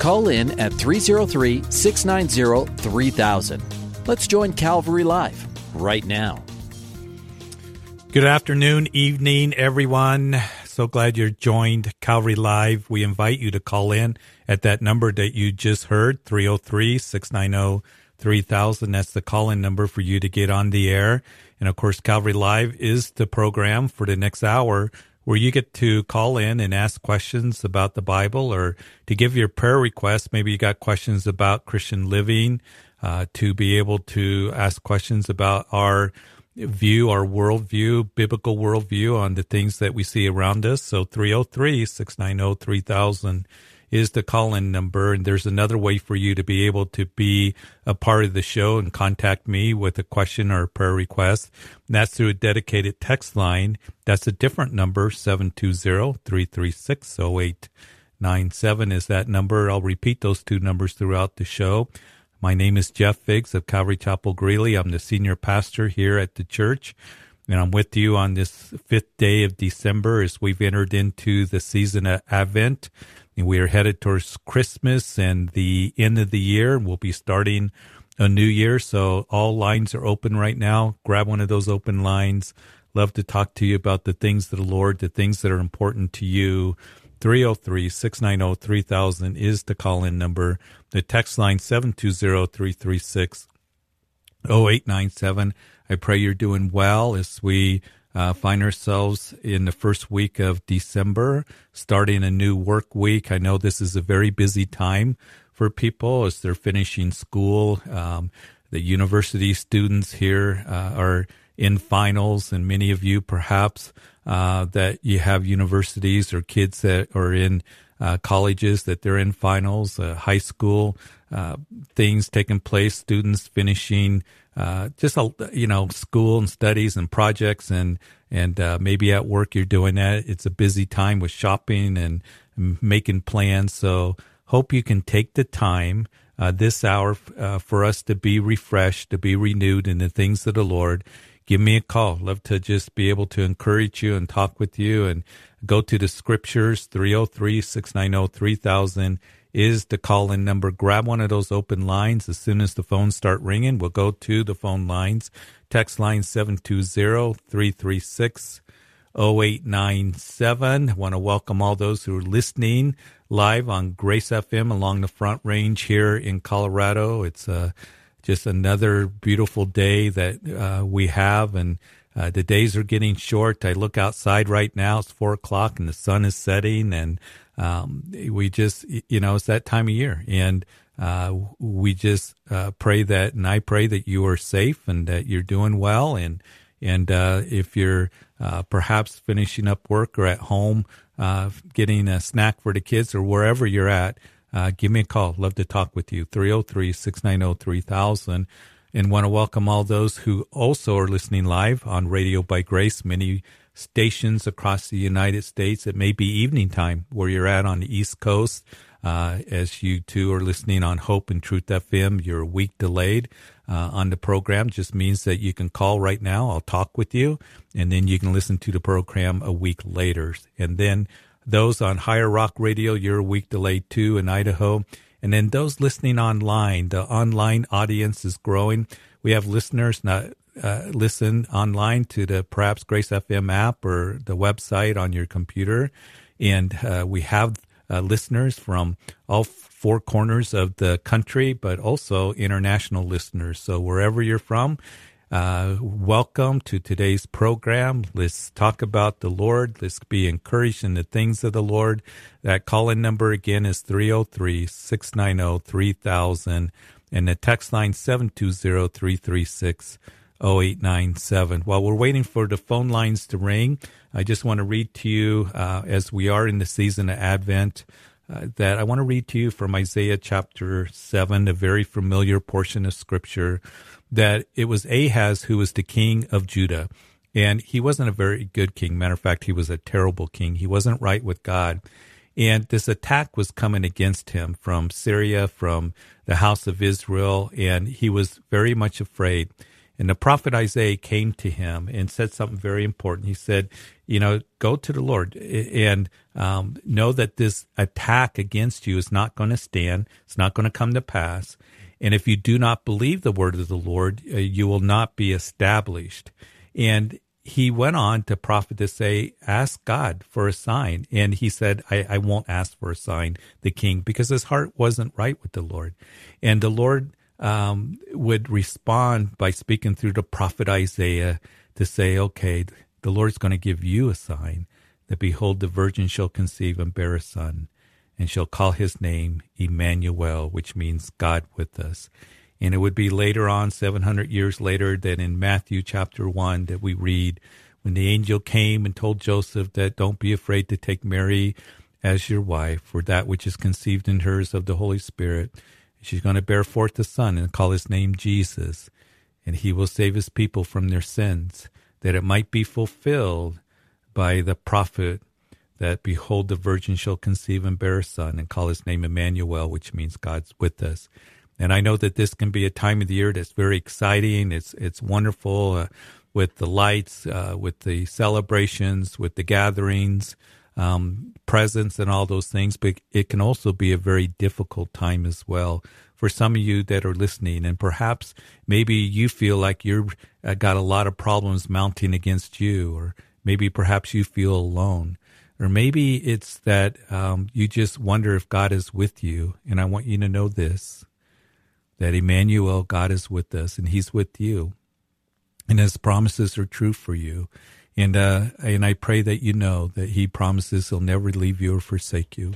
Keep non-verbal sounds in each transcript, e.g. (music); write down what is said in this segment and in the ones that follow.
Call in at 303 690 3000. Let's join Calvary Live right now. Good afternoon, evening, everyone. So glad you're joined Calvary Live. We invite you to call in at that number that you just heard, 303 690 3000. That's the call in number for you to get on the air. And of course, Calvary Live is the program for the next hour where you get to call in and ask questions about the Bible or to give your prayer requests. Maybe you got questions about Christian living, uh, to be able to ask questions about our view, our worldview, biblical worldview on the things that we see around us. So 303 690 3000 is the call in number. And there's another way for you to be able to be a part of the show and contact me with a question or a prayer request. And that's through a dedicated text line. That's a different number, 720 336 0897 is that number. I'll repeat those two numbers throughout the show. My name is Jeff Figs of Calvary Chapel Greeley. I'm the senior pastor here at the church. And I'm with you on this fifth day of December as we've entered into the season of Advent. We are headed towards Christmas and the end of the year. We'll be starting a new year. So all lines are open right now. Grab one of those open lines. Love to talk to you about the things of the Lord, the things that are important to you. 303 690 3000 is the call in number. The text line 720 336 0897. I pray you're doing well as we uh, find ourselves in the first week of December, starting a new work week. I know this is a very busy time for people as they're finishing school. Um, the university students here uh, are in finals, and many of you perhaps uh, that you have universities or kids that are in uh, colleges that they're in finals, uh, high school uh, things taking place, students finishing uh, just a, you know school and studies and projects and and uh, maybe at work you're doing that. It's a busy time with shopping and making plans. So hope you can take the time uh, this hour uh, for us to be refreshed, to be renewed in the things of the Lord. Give me a call. Love to just be able to encourage you and talk with you and go to the scriptures 303 690 3000 is the call in number. Grab one of those open lines as soon as the phones start ringing. We'll go to the phone lines. Text line 720 336 0897. Want to welcome all those who are listening live on Grace FM along the Front Range here in Colorado. It's uh, just another beautiful day that uh, we have, and uh, the days are getting short. I look outside right now; it's four o'clock, and the sun is setting, and um, we just, you know, it's that time of year, and uh, we just uh, pray that, and I pray that you are safe and that you're doing well, and and uh, if you're uh, perhaps finishing up work or at home, uh, getting a snack for the kids or wherever you're at, uh, give me a call. Love to talk with you. 303 690 3000. And want to welcome all those who also are listening live on Radio by Grace. Many stations across the United States. It may be evening time where you're at on the East Coast. Uh, as you two are listening on Hope and Truth FM, you're a week delayed uh, on the program. Just means that you can call right now. I'll talk with you, and then you can listen to the program a week later. And then those on Higher Rock Radio, you're a week delayed too in Idaho. And then those listening online, the online audience is growing. We have listeners not uh, listen online to the perhaps Grace FM app or the website on your computer. And uh, we have uh, listeners from all four corners of the country, but also international listeners. So wherever you're from, uh, welcome to today's program. Let's talk about the Lord. Let's be encouraged in the things of the Lord. That call in number again is 303 690 3000 and the text line 720 336 0897. While we're waiting for the phone lines to ring, I just want to read to you uh, as we are in the season of Advent. uh, that I want to read to you from Isaiah chapter 7, a very familiar portion of scripture, that it was Ahaz who was the king of Judah. And he wasn't a very good king. Matter of fact, he was a terrible king. He wasn't right with God. And this attack was coming against him from Syria, from the house of Israel, and he was very much afraid. And the prophet Isaiah came to him and said something very important. He said, You know, go to the Lord and um, know that this attack against you is not going to stand, it's not going to come to pass. And if you do not believe the word of the Lord, uh, you will not be established. And he went on to prophet to say, ask God for a sign. And he said, I, I won't ask for a sign, the king, because his heart wasn't right with the Lord. And the Lord um, would respond by speaking through the prophet Isaiah to say, okay, the Lord's going to give you a sign that behold, the virgin shall conceive and bear a son and shall call his name Emmanuel, which means God with us. And it would be later on, 700 years later, that in Matthew chapter 1 that we read, when the angel came and told Joseph that don't be afraid to take Mary as your wife, for that which is conceived in her is of the Holy Spirit. She's going to bear forth a son and call his name Jesus, and he will save his people from their sins, that it might be fulfilled by the prophet that behold the virgin shall conceive and bear a son and call his name Emmanuel, which means God's with us. And I know that this can be a time of the year that's very exciting. It's it's wonderful uh, with the lights, uh, with the celebrations, with the gatherings, um, presents, and all those things. But it can also be a very difficult time as well for some of you that are listening. And perhaps maybe you feel like you've uh, got a lot of problems mounting against you, or maybe perhaps you feel alone. Or maybe it's that um, you just wonder if God is with you. And I want you to know this that Emmanuel, God is with us and He's with you. And His promises are true for you. And, uh, and I pray that you know that He promises He'll never leave you or forsake you.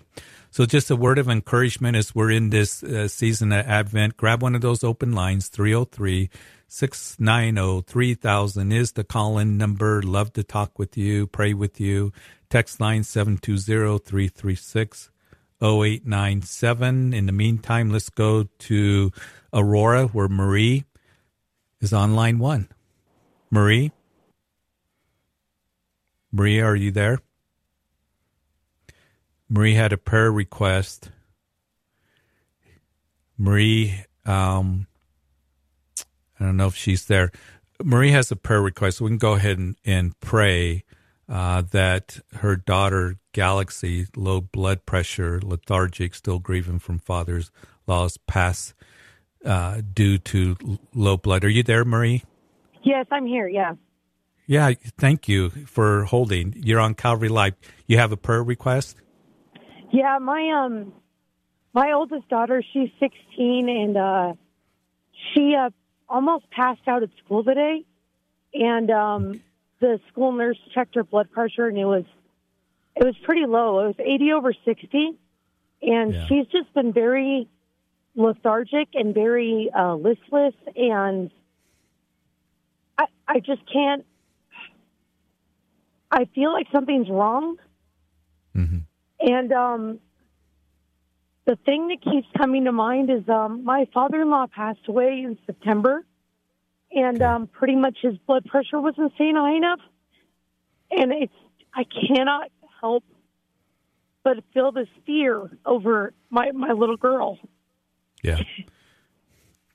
So just a word of encouragement as we're in this uh, season of Advent. Grab one of those open lines, 303 690 3000 is the call in number. Love to talk with you, pray with you. Text line 720 336 0897. In the meantime, let's go to Aurora, where Marie is on line one. Marie? Marie, are you there? Marie had a prayer request. Marie, um, I don't know if she's there. Marie has a prayer request. So we can go ahead and, and pray uh, that her daughter Galaxy, low blood pressure, lethargic, still grieving from father's loss, pass uh, due to low blood. Are you there, Marie? Yes, I'm here. Yeah. Yeah. Thank you for holding. You're on Calvary Live. You have a prayer request? Yeah, my um, my oldest daughter, she's 16, and uh, she uh, almost passed out at school today, and um, the school nurse checked her blood pressure, and it was it was pretty low. It was 80 over 60. And yeah. she's just been very lethargic and very uh, listless. And I, I just can't, I feel like something's wrong. Mm-hmm. And um, the thing that keeps coming to mind is um, my father in law passed away in September. And um, pretty much his blood pressure wasn't staying high enough. And it's, I cannot help but feel this fear over my my little girl. Yeah.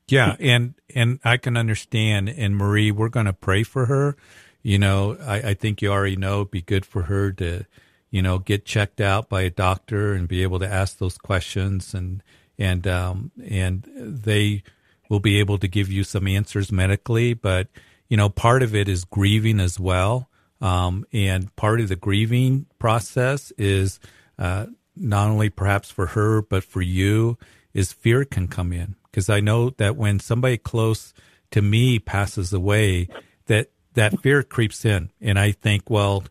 Yeah, and and I can understand. And Marie, we're going to pray for her. You know, I, I think you already know it'd be good for her to, you know, get checked out by a doctor and be able to ask those questions, and and um and they will be able to give you some answers medically. But you know, part of it is grieving as well. Um, and part of the grieving process is uh, not only perhaps for her, but for you, is fear can come in. Because I know that when somebody close to me passes away, that that fear creeps in. And I think, well,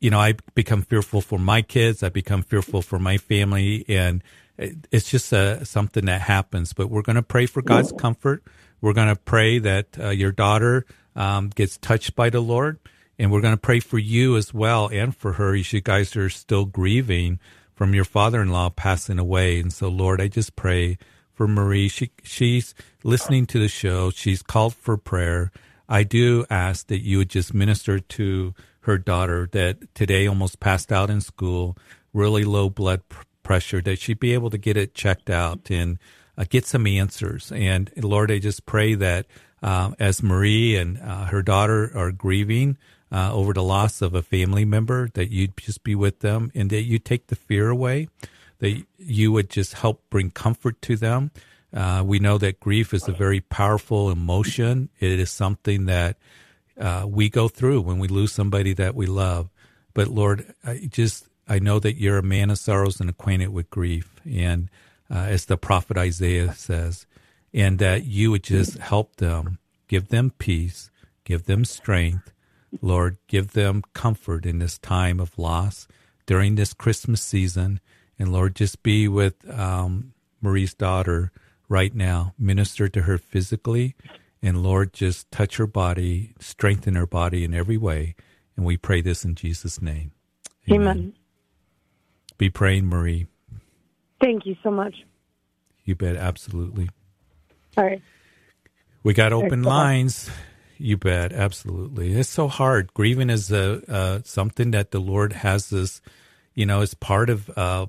you know, I become fearful for my kids. I become fearful for my family. And it's just uh, something that happens. But we're going to pray for God's comfort. We're going to pray that uh, your daughter um, gets touched by the Lord and we're going to pray for you as well and for her as you guys are still grieving from your father-in-law passing away. And so, Lord, I just pray for Marie. She she's listening to the show. She's called for prayer. I do ask that you would just minister to her daughter that today almost passed out in school, really low blood pr- pressure, that she'd be able to get it checked out and uh, get some answers. And Lord, I just pray that uh, as Marie and uh, her daughter are grieving uh, over the loss of a family member, that you'd just be with them and that you take the fear away, that you would just help bring comfort to them. Uh, we know that grief is a very powerful emotion. It is something that uh, we go through when we lose somebody that we love. But Lord, I just I know that you're a man of sorrows and acquainted with grief, and uh, as the prophet Isaiah says, and that you would just help them, give them peace, give them strength, Lord, give them comfort in this time of loss during this Christmas season, and Lord, just be with um, Marie's daughter right now, minister to her physically and Lord, just touch her body, strengthen her body in every way. And we pray this in Jesus' name. Amen. Amen. Be praying, Marie. Thank you so much. You bet, absolutely. All right. We got open lines. You bet, absolutely. It's so hard. Grieving is a uh, something that the Lord has us, you know, as part of uh,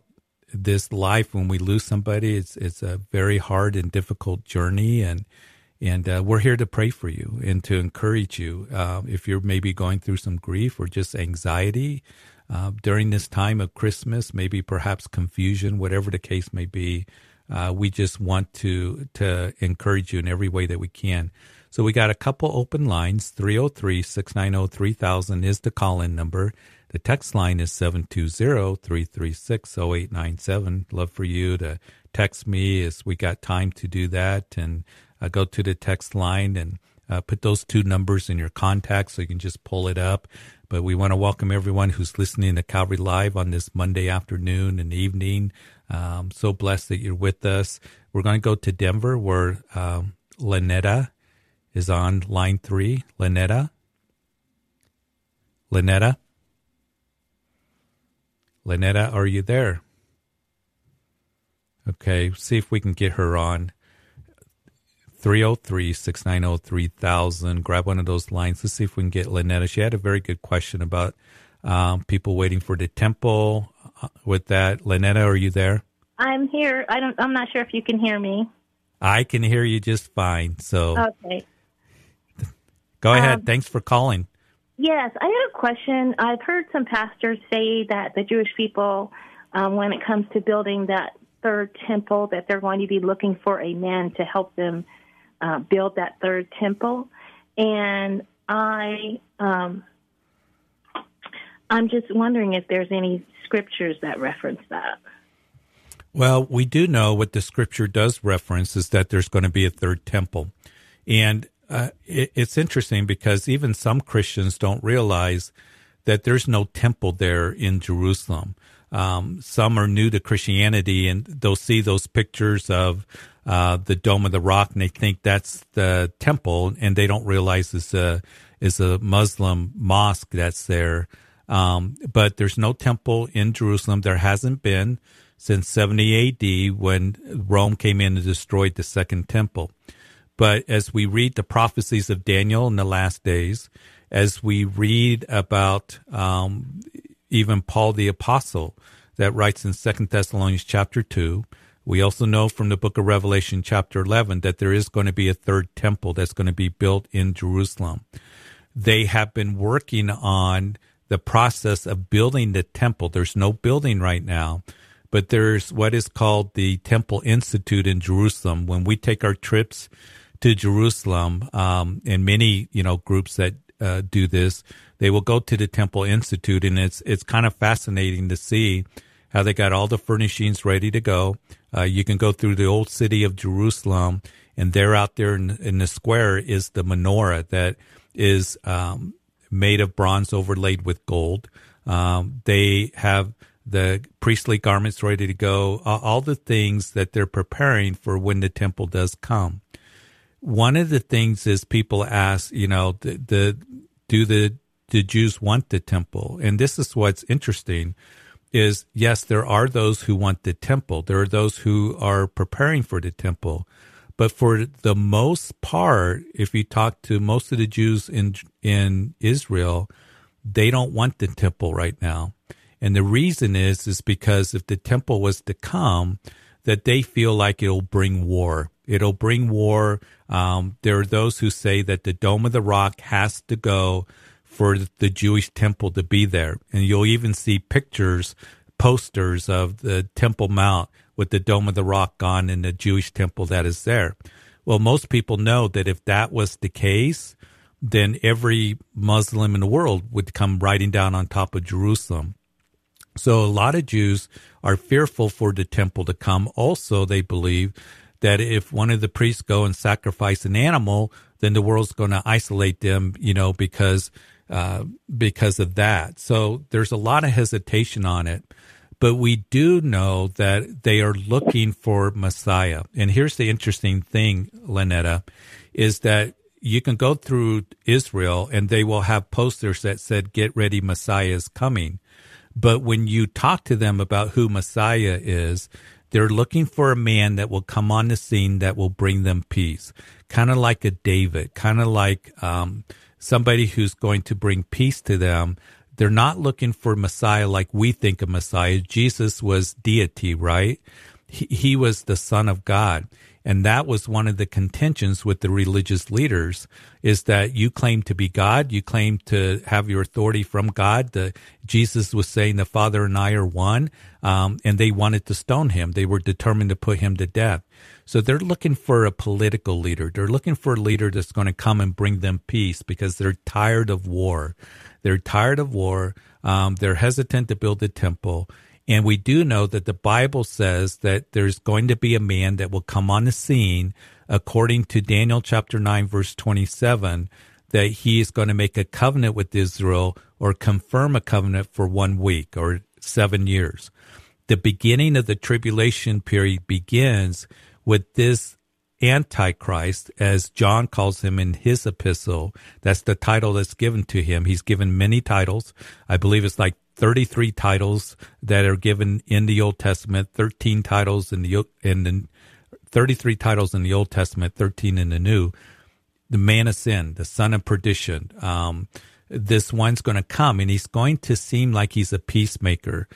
this life. When we lose somebody, it's it's a very hard and difficult journey, and and uh, we're here to pray for you and to encourage you. Uh, if you're maybe going through some grief or just anxiety uh, during this time of Christmas, maybe perhaps confusion, whatever the case may be, uh, we just want to to encourage you in every way that we can. So we got a couple open lines. 303-690-3000 is the call-in number. The text line is 720-336-0897. Love for you to text me as we got time to do that. And uh, go to the text line and uh, put those two numbers in your contacts so you can just pull it up. But we want to welcome everyone who's listening to Calvary Live on this Monday afternoon and evening. Um, so blessed that you're with us. We're going to go to Denver where um, Lynetta is on line three. Lynetta? Lynetta? Lynetta, are you there? Okay, see if we can get her on. 303 690 3000. Grab one of those lines. Let's see if we can get Lynetta. She had a very good question about um, people waiting for the temple. Uh, with that, Lynetta, are you there? I'm here. I don't. I'm not sure if you can hear me. I can hear you just fine. So okay. Go ahead. Um, Thanks for calling. Yes, I had a question. I've heard some pastors say that the Jewish people, um, when it comes to building that third temple, that they're going to be looking for a man to help them uh, build that third temple. And I, um, I'm just wondering if there's any scriptures that reference that. Well, we do know what the scripture does reference is that there's going to be a third temple. And uh, it, it's interesting because even some Christians don't realize that there's no temple there in Jerusalem. Um, some are new to Christianity and they'll see those pictures of uh, the Dome of the Rock, and they think that's the temple, and they don't realize it's a is a Muslim mosque that's there. Um, but there's no temple in Jerusalem. There hasn't been since 70 AD when Rome came in and destroyed the second temple. But as we read the prophecies of Daniel in the last days, as we read about um, even Paul the apostle that writes in Second Thessalonians chapter two, we also know from the book of Revelation, chapter 11, that there is going to be a third temple that's going to be built in Jerusalem. They have been working on the process of building the temple. There's no building right now, but there's what is called the Temple Institute in Jerusalem. When we take our trips to Jerusalem, um, and many, you know, groups that uh, do this, they will go to the Temple Institute, and it's it's kind of fascinating to see how they got all the furnishings ready to go. Uh, you can go through the old city of Jerusalem, and there out there in, in the square is the menorah that is um, made of bronze overlaid with gold. Um, they have the priestly garments ready to go, all the things that they're preparing for when the temple does come. One of the things is people ask, you know, the, the do the the Jews want the temple? And this is what's interesting is yes, there are those who want the temple. There are those who are preparing for the temple. But for the most part, if you talk to most of the Jews in in Israel, they don't want the temple right now. And the reason is is because if the temple was to come, that they feel like it'll bring war. It'll bring war. Um, there are those who say that the Dome of the Rock has to go for the Jewish temple to be there. And you'll even see pictures, posters of the Temple Mount with the Dome of the Rock gone and the Jewish temple that is there. Well, most people know that if that was the case, then every Muslim in the world would come riding down on top of Jerusalem. So a lot of Jews are fearful for the temple to come. Also, they believe that if one of the priests go and sacrifice an animal, then the world's going to isolate them, you know, because uh, because of that. So there's a lot of hesitation on it. But we do know that they are looking for Messiah. And here's the interesting thing, Lynetta, is that you can go through Israel and they will have posters that said, get ready, Messiah is coming. But when you talk to them about who Messiah is, they're looking for a man that will come on the scene that will bring them peace, kind of like a David, kind of like um, somebody who's going to bring peace to them. They're not looking for Messiah like we think of Messiah. Jesus was deity, right? He, he was the Son of God. And that was one of the contentions with the religious leaders is that you claim to be God. You claim to have your authority from God. The, Jesus was saying the Father and I are one. Um, and they wanted to stone him. They were determined to put him to death. So they're looking for a political leader. They're looking for a leader that's going to come and bring them peace because they're tired of war. They're tired of war. Um, they're hesitant to build a temple. And we do know that the Bible says that there's going to be a man that will come on the scene, according to Daniel chapter 9, verse 27, that he is going to make a covenant with Israel or confirm a covenant for one week or seven years. The beginning of the tribulation period begins with this Antichrist, as John calls him in his epistle. That's the title that's given to him. He's given many titles. I believe it's like 33 titles that are given in the Old Testament, 13 titles in the in the 33 titles in the Old Testament, 13 in the New. The man of sin, the son of perdition. Um, this one's going to come and he's going to seem like he's a peacemaker.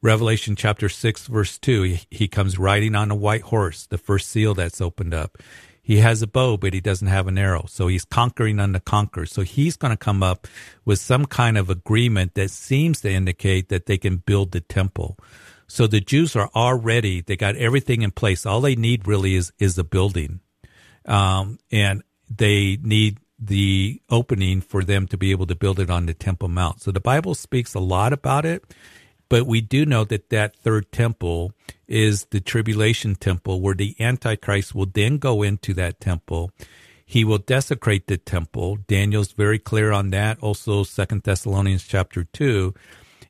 Revelation chapter 6, verse 2, he, he comes riding on a white horse, the first seal that's opened up. He has a bow, but he doesn't have an arrow. So he's conquering on the conquer. So he's going to come up with some kind of agreement that seems to indicate that they can build the temple. So the Jews are already, they got everything in place. All they need really is, is a building. Um, and they need the opening for them to be able to build it on the Temple Mount. So the Bible speaks a lot about it. But we do know that that third temple is the tribulation temple where the Antichrist will then go into that temple. He will desecrate the temple. Daniel's very clear on that. Also, Second Thessalonians chapter two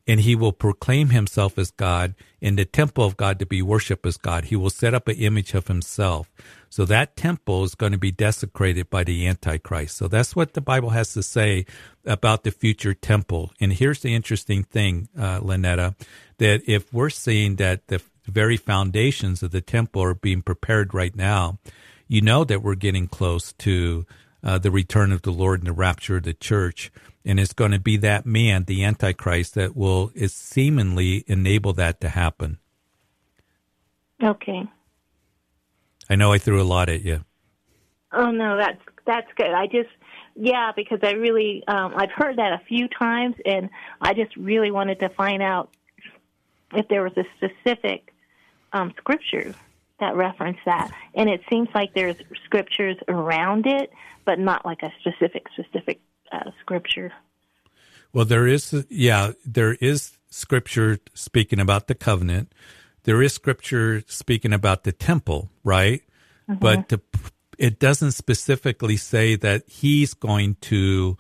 and he will proclaim himself as God in the temple of God to be worshiped as God. He will set up an image of himself. So that temple is going to be desecrated by the Antichrist. So that's what the Bible has to say about the future temple. And here's the interesting thing, uh, Lynetta, that if we're seeing that the very foundations of the temple are being prepared right now, you know that we're getting close to uh, the return of the Lord and the rapture of the church. And it's going to be that man, the Antichrist, that will is seemingly enable that to happen. Okay. I know I threw a lot at you. Oh no, that's that's good. I just yeah, because I really um, I've heard that a few times, and I just really wanted to find out if there was a specific um, scripture that reference that. And it seems like there's scriptures around it, but not like a specific specific uh, scripture. Well, there is, yeah, there is scripture speaking about the covenant. There is scripture speaking about the temple, right? Mm-hmm. But the, it doesn't specifically say that he's going to,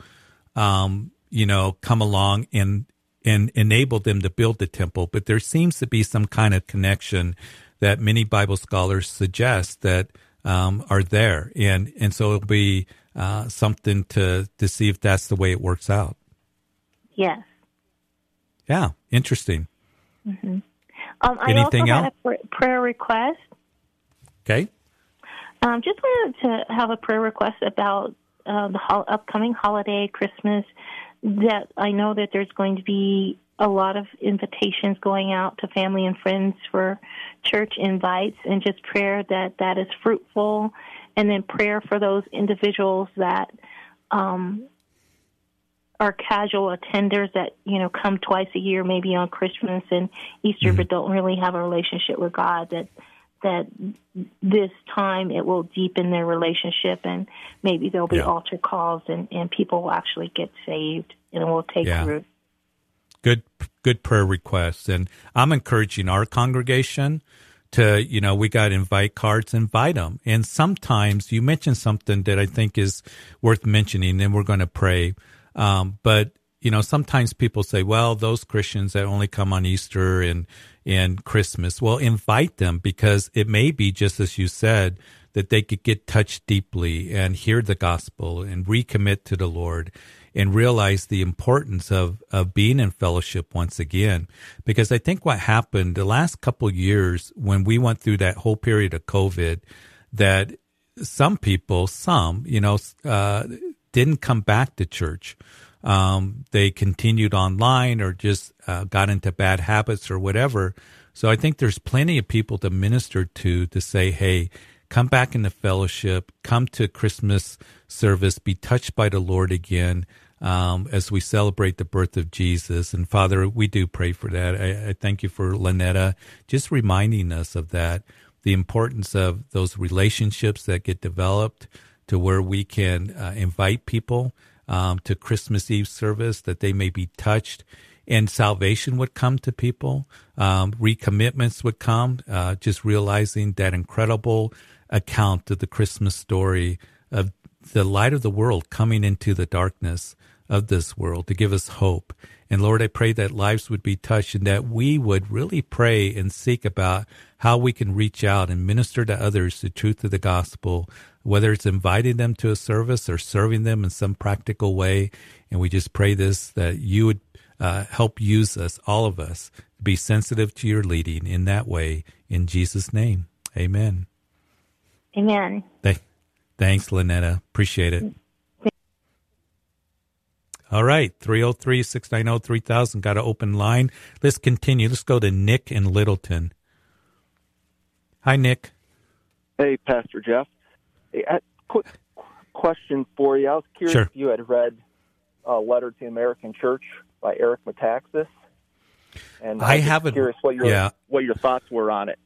um, you know, come along and and enable them to build the temple. But there seems to be some kind of connection that many Bible scholars suggest that um, are there, and and so it'll be uh, something to to see if that's the way it works out. Yes. Yeah, interesting. Mm-hmm. Um, I Anything also else? had a pr- prayer request. Okay. Um, just wanted to have a prayer request about uh, the ho- upcoming holiday, Christmas. That I know that there's going to be a lot of invitations going out to family and friends for church invites, and just prayer that that is fruitful, and then prayer for those individuals that um, are casual attenders that you know come twice a year, maybe on Christmas and Easter, Mm-hmm. but don't really have a relationship with God. That that this time it will deepen their relationship, and maybe there'll be Yeah. altar calls, and and people will actually get saved, and it will take Yeah. root. good good prayer requests and i'm encouraging our congregation to you know we got invite cards invite them and sometimes you mentioned something that i think is worth mentioning and we're going to pray um, but you know sometimes people say well those christians that only come on easter and and christmas well invite them because it may be just as you said that they could get touched deeply and hear the gospel and recommit to the lord and realize the importance of, of being in fellowship once again. Because I think what happened the last couple years when we went through that whole period of COVID, that some people, some, you know, uh, didn't come back to church. Um, they continued online or just uh, got into bad habits or whatever. So I think there's plenty of people to minister to to say, hey, come back into fellowship, come to Christmas service, be touched by the Lord again um, as we celebrate the birth of Jesus. And Father, we do pray for that. I, I thank you for Lynetta just reminding us of that, the importance of those relationships that get developed to where we can uh, invite people um, to Christmas Eve service that they may be touched and salvation would come to people. Um, recommitments would come, uh, just realizing that incredible account of the Christmas story of the light of the world coming into the darkness of this world to give us hope. And Lord, I pray that lives would be touched and that we would really pray and seek about how we can reach out and minister to others the truth of the gospel, whether it's inviting them to a service or serving them in some practical way. And we just pray this that you would uh, help use us, all of us, to be sensitive to your leading in that way. In Jesus' name, amen. Amen. Th- thanks, Lynetta. Appreciate it. All right, 303 690 3000. Got an open line. Let's continue. Let's go to Nick in Littleton. Hi, Nick. Hey, Pastor Jeff. A quick question for you. I was curious Sure. if you had read a letter to the American Church by Eric Metaxas. And I was haven't- Curious what your yeah. what your thoughts were on it.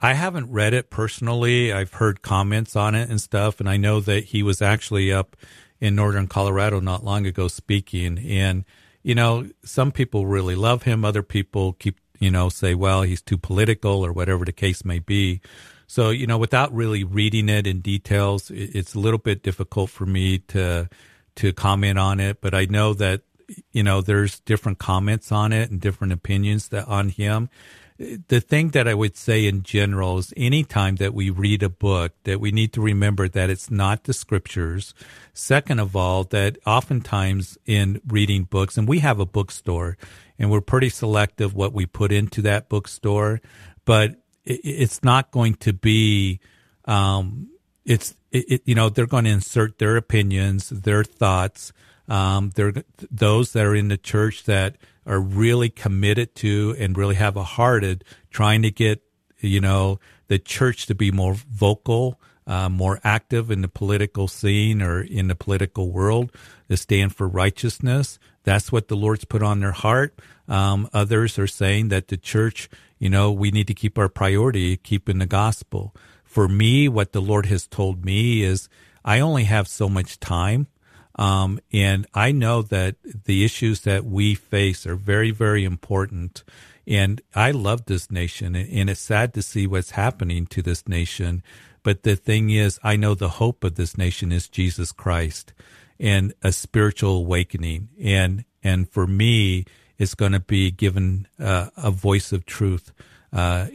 I haven't read it personally. I've heard comments on it and stuff, and I know that he was actually up in northern Colorado not long ago speaking. And you know, some people really love him. Other people keep you know say, well, he's too political or whatever the case may be. So you know, without really reading it in details, it's a little bit difficult for me to to comment on it. But I know that you know there's different comments on it and different opinions that on him the thing that I would say in general is anytime that we read a book that we need to remember that it's not the scriptures. Second of all, that oftentimes in reading books, and we have a bookstore and we're pretty selective what we put into that bookstore, but it, it's not going to be, um, it's, it, it, you know, they're going to insert their opinions, their thoughts. Um, they're those that are in the church that are really committed to and really have a heart at trying to get, you know, the church to be more vocal, uh, more active in the political scene or in the political world, to stand for righteousness. That's what the Lord's put on their heart. Um, others are saying that the church, you know, we need to keep our priority, keeping the gospel. For me, what the Lord has told me is I only have so much time. Um, and I know that the issues that we face are very, very important. And I love this nation, and it's sad to see what's happening to this nation. But the thing is, I know the hope of this nation is Jesus Christ and a spiritual awakening. And and for me, it's going to be given uh, a voice of truth uh,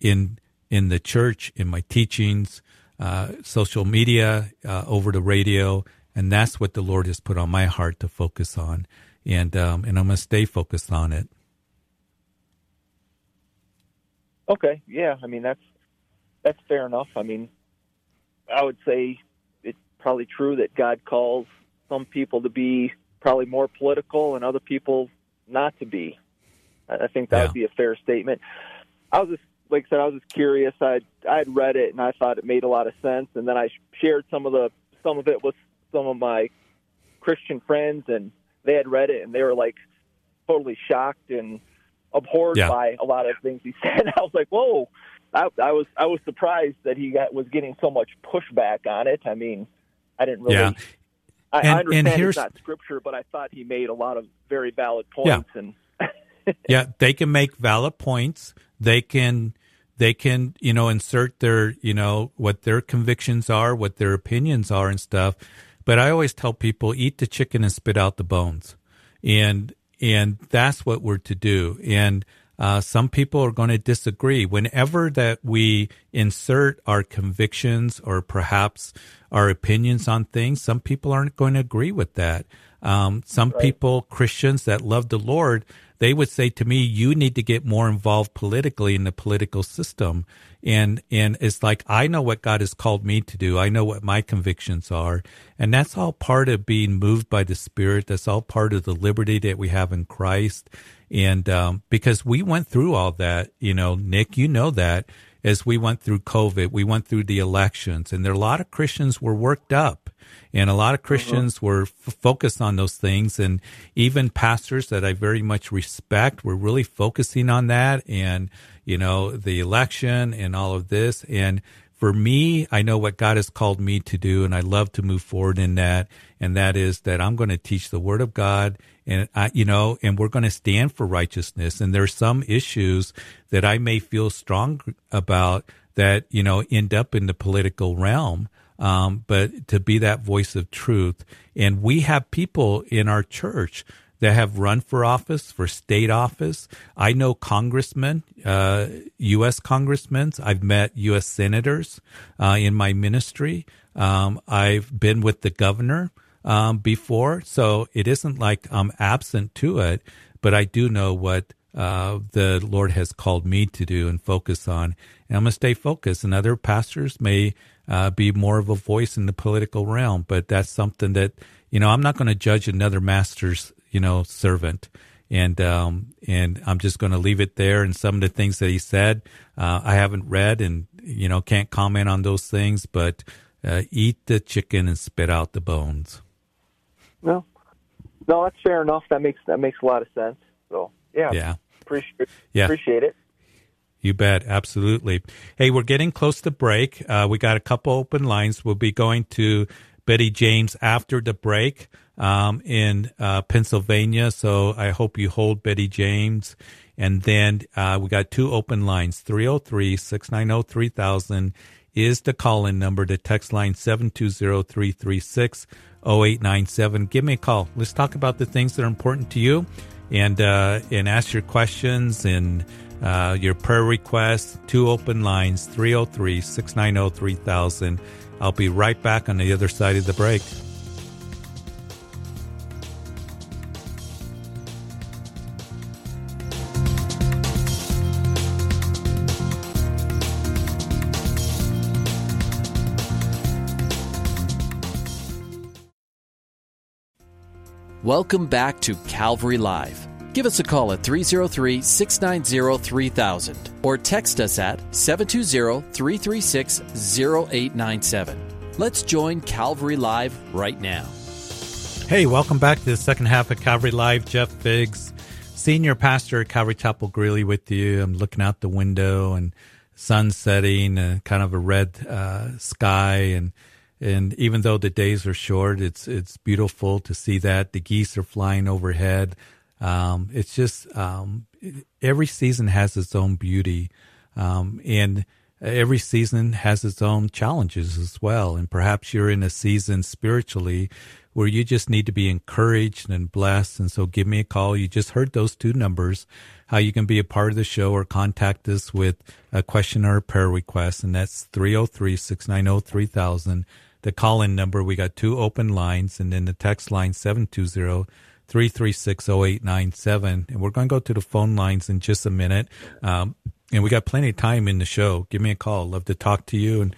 in in the church, in my teachings, uh, social media, uh, over the radio, and that's what the Lord has put on my heart to focus on, and um, and I'm going to stay focused on it. Okay, yeah. I mean that's that's fair enough. I mean, I would say it's probably true that God calls some people to be probably more political and other people not to be. I think that Yeah. would be a fair statement. I was just like I said, I was just curious. I I had read it and I thought it made a lot of sense, and then I shared some of the some of it with some of my Christian friends, and they had read it and they were like totally shocked and abhorred Yeah. by a lot of things he (laughs) said. I was like, whoa. I, I was I was surprised that he got was getting so much pushback on it. I mean, I didn't really. Yeah. I, And- I and understand here's- it's not scripture, but I thought he made a lot of very valid points. And (laughs) yeah, they can make valid points. They can they can, you know, insert their, you know, what their convictions are, what their opinions are and stuff. But I always tell people eat the chicken and spit out the bones. And and that's what we're to do. And uh, some people are going to disagree. Whenever that we insert our convictions or perhaps our opinions on things, some people aren't going to agree with that. Um, some people, Christians that love the Lord, they would say to me, "You need to get more involved politically in the political system." And and it's like I know what God has called me to do. I know what my convictions are, and that's all part of being moved by the Spirit. That's all part of the liberty that we have in Christ. And um, because we went through all that, you know, Nick, you know that as we went through COVID, we went through the elections, and there are a lot of Christians were worked up, and a lot of Christians were f- focused on those things, and even pastors that I very much respect were really focusing on that, and you know, the election and all of this, and for me, I know what God has called me to do, and I love to move forward in that. And that is that I'm going to teach the Word of God, and I, you know, and we're going to stand for righteousness. And there's some issues that I may feel strong about that you know end up in the political realm. Um, but to be that voice of truth, and we have people in our church that have run for office, for state office. I know congressmen, uh, U.S. congressmen. I've met U.S. senators uh, in my ministry. Um, I've been with the governor um, before, so it isn't like I'm absent to it, but I do know what uh, the Lord has called me to do and focus on. And I'm going to stay focused. And other pastors may uh, be more of a voice in the political realm, but that's something that, you know, I'm not going to judge another master's, you know, servant. And, um, and I'm just going to leave it there. And some of the things that he said, uh, I haven't read and, you know, can't comment on those things, but, uh, eat the chicken and spit out the bones. No, no, that's fair enough. That makes that makes a lot of sense. So yeah, Yeah. appreciate Yeah. appreciate it. You bet. Absolutely. Hey, we're getting close to break. Uh, we got a couple open lines. We'll be going to Betty James after the break um, in uh, Pennsylvania. So I hope you hold Betty James. And then uh, we got two open lines 303 690 3000 is the call in number. The text line 720 336 0897. Give me a call. Let's talk about the things that are important to you and uh, and ask your questions and uh, your prayer requests. Two open lines 303 690 3000. I'll be right back on the other side of the break. Welcome back to Calvary Live. Give us a call at 303 690 3000 or text us at 720 336 0897. Let's join Calvary Live right now. Hey, welcome back to the second half of Calvary Live. Jeff Figs, senior pastor at Calvary Chapel Greeley, with you. I'm looking out the window and sun setting and kind of a red uh, sky and and even though the days are short, it's it's beautiful to see that the geese are flying overhead. Um, it's just um, every season has its own beauty, um, and every season has its own challenges as well. And perhaps you're in a season spiritually where you just need to be encouraged and blessed. And so give me a call. You just heard those two numbers, how you can be a part of the show or contact us with a question or a prayer request. And that's 303 690 3000. The call in number, we got two open lines, and then the text line 720 336 0897. And we're going to go to the phone lines in just a minute. Um, and we got plenty of time in the show. Give me a call. Love to talk to you and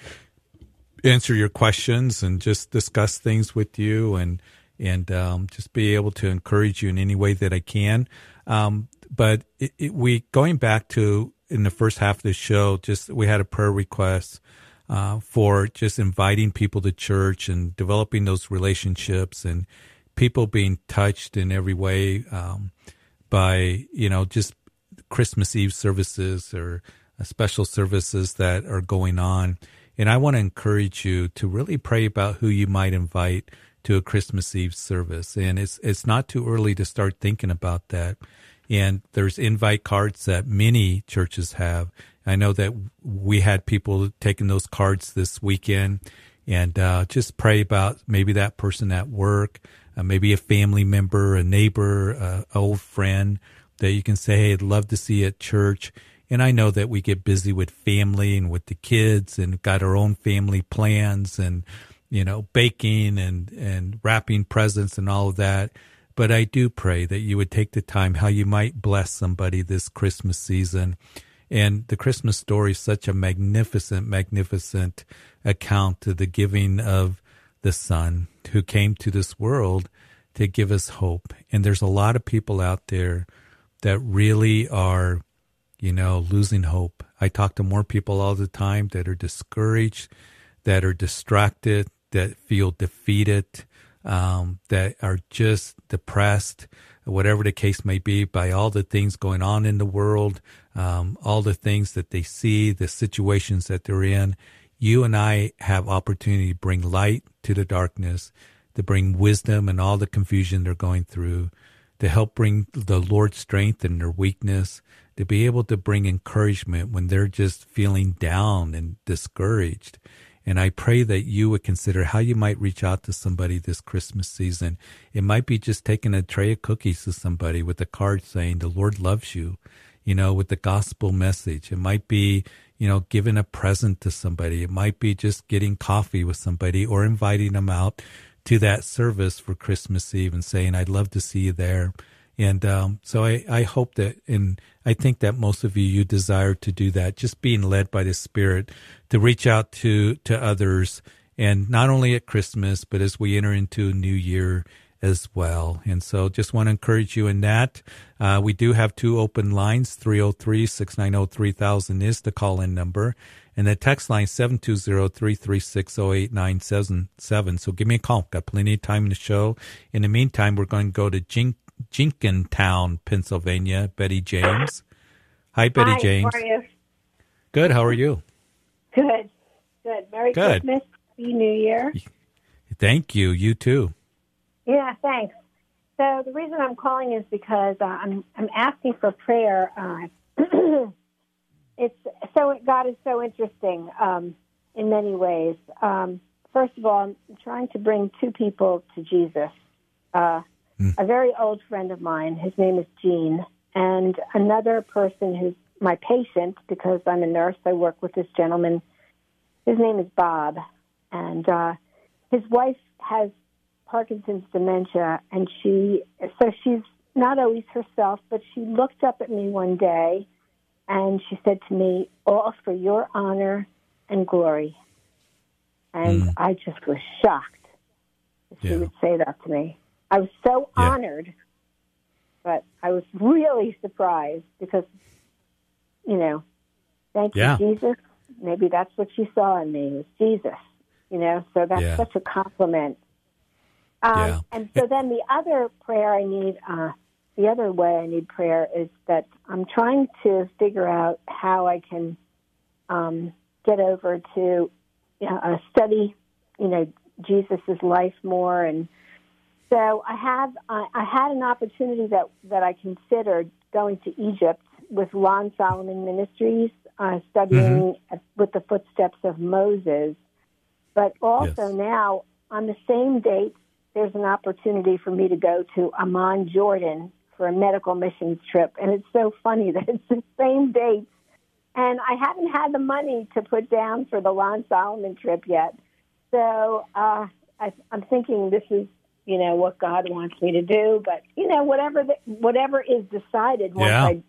answer your questions and just discuss things with you and and um, just be able to encourage you in any way that I can. Um, but it, it, we going back to in the first half of the show, just we had a prayer request uh, for just inviting people to church and developing those relationships and people being touched in every way um, by you know just Christmas Eve services or uh, special services that are going on. And I want to encourage you to really pray about who you might invite to a Christmas Eve service. And it's it's not too early to start thinking about that. And there's invite cards that many churches have. I know that we had people taking those cards this weekend and uh, just pray about maybe that person at work, uh, maybe a family member, a neighbor, uh, old friend that you can say, hey, I'd love to see at church. And I know that we get busy with family and with the kids and got our own family plans and, you know, baking and, and wrapping presents and all of that. But I do pray that you would take the time how you might bless somebody this Christmas season. And the Christmas story is such a magnificent, magnificent account to the giving of the Son who came to this world to give us hope. And there's a lot of people out there that really are, you know, losing hope. I talk to more people all the time that are discouraged, that are distracted, that feel defeated, um, that are just depressed, whatever the case may be, by all the things going on in the world, um, all the things that they see, the situations that they're in. You and I have opportunity to bring light to the darkness, to bring wisdom and all the confusion they're going through, to help bring the Lord's strength in their weakness, to be able to bring encouragement when they're just feeling down and discouraged. And I pray that you would consider how you might reach out to somebody this Christmas season. It might be just taking a tray of cookies to somebody with a card saying, The Lord loves you, you know, with the gospel message. It might be, you know, giving a present to somebody. It might be just getting coffee with somebody or inviting them out to that service for Christmas Eve and saying, I'd love to see you there. And um, so I, I hope that, and I think that most of you, you desire to do that, just being led by the Spirit to reach out to, to others. And not only at Christmas, but as we enter into a new year as well. And so just want to encourage you in that. Uh, we do have two open lines. 303 690 3000 is the call in number. And the text line 720-336-0897. So give me a call. Got plenty of time in the show. In the meantime, we're going to go to Jink, Jenkintown, Pennsylvania. Betty James. Hi, Betty Hi, James. How are you? Good. How are you? Good. Good. Merry Good. Christmas. Happy New Year. Thank you. You too. Yeah, thanks. So the reason I'm calling is because uh, I'm I'm asking for prayer. Uh, (clears throat) it's so God is so interesting um, in many ways. Um, first of all, I'm trying to bring two people to Jesus. Uh, A very old friend of mine, his name is Gene, and another person who's my patient because I'm a nurse. I work with this gentleman. His name is Bob, and uh, his wife has Parkinson's dementia, and she so she's not always herself, but she looked up at me one day and she said to me, All for your honor and glory. And Mm. I just was shocked that she Yeah. would say that to me. I was so Yeah. honored, but I was really surprised because, you know, thank Yeah. you, Jesus. Maybe that's what she saw in me was Jesus, you know, so that's such a compliment. Um, Yeah. And so then the other prayer I need, uh, the other way I need prayer is that I'm trying to figure out how I can um, get over to you know, uh, study, you know, Jesus's life more. And so I have, I I had an opportunity that that I considered going to Egypt with Lon Solomon Ministries, uh, studying with the footsteps of Moses. But also Yes. now on the same date, there's an opportunity for me to go to Amman, Jordan for a medical missions trip. And it's so funny (laughs) that it's the same date. And I haven't had the money to put down for the Lon Solomon trip yet. So uh, I, I'm thinking this is, you know, what God wants me to do. But you know, whatever the, whatever is decided once Yeah. I